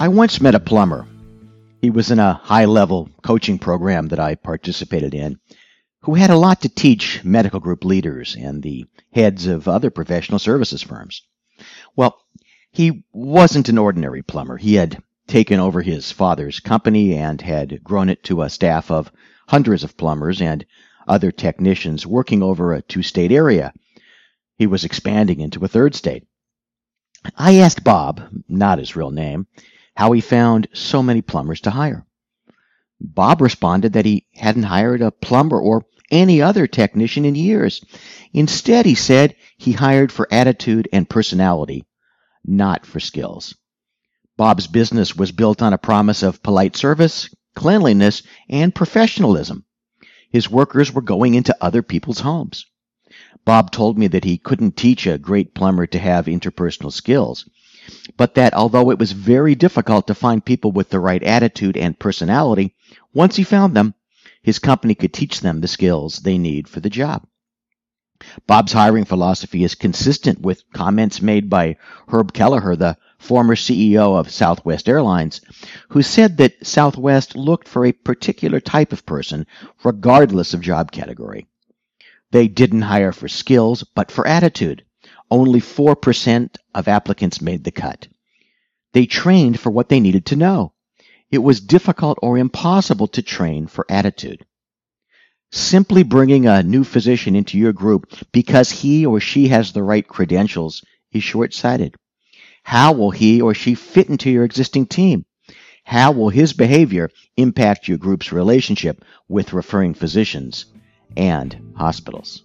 I once met a plumber. He was in a high level coaching program that I participated in, who had a lot to teach medical group leaders and the heads of other professional services firms. Well, he wasn't an ordinary plumber. He had taken over his father's company and had grown it to a staff of hundreds of plumbers and other technicians working over a two state area. He was expanding into a third state. I asked Bob, not his real name, how he found so many plumbers to hire. Bob responded that he hadn't hired a plumber or any other technician in years. Instead, he said he hired for attitude and personality, not for skills. Bob's business was built on a promise of polite service, cleanliness, and professionalism. His workers were going into other people's homes. Bob told me that he couldn't teach a great plumber to have interpersonal skills but that although it was very difficult to find people with the right attitude and personality, once he found them, his company could teach them the skills they need for the job. Bob's hiring philosophy is consistent with comments made by Herb Kelleher, the former CEO of Southwest Airlines, who said that Southwest looked for a particular type of person, regardless of job category. They didn't hire for skills, but for attitude only 4% of applicants made the cut. They trained for what they needed to know. It was difficult or impossible to train for attitude. Simply bringing a new physician into your group because he or she has the right credentials is short sighted. How will he or she fit into your existing team? How will his behavior impact your group's relationship with referring physicians and hospitals?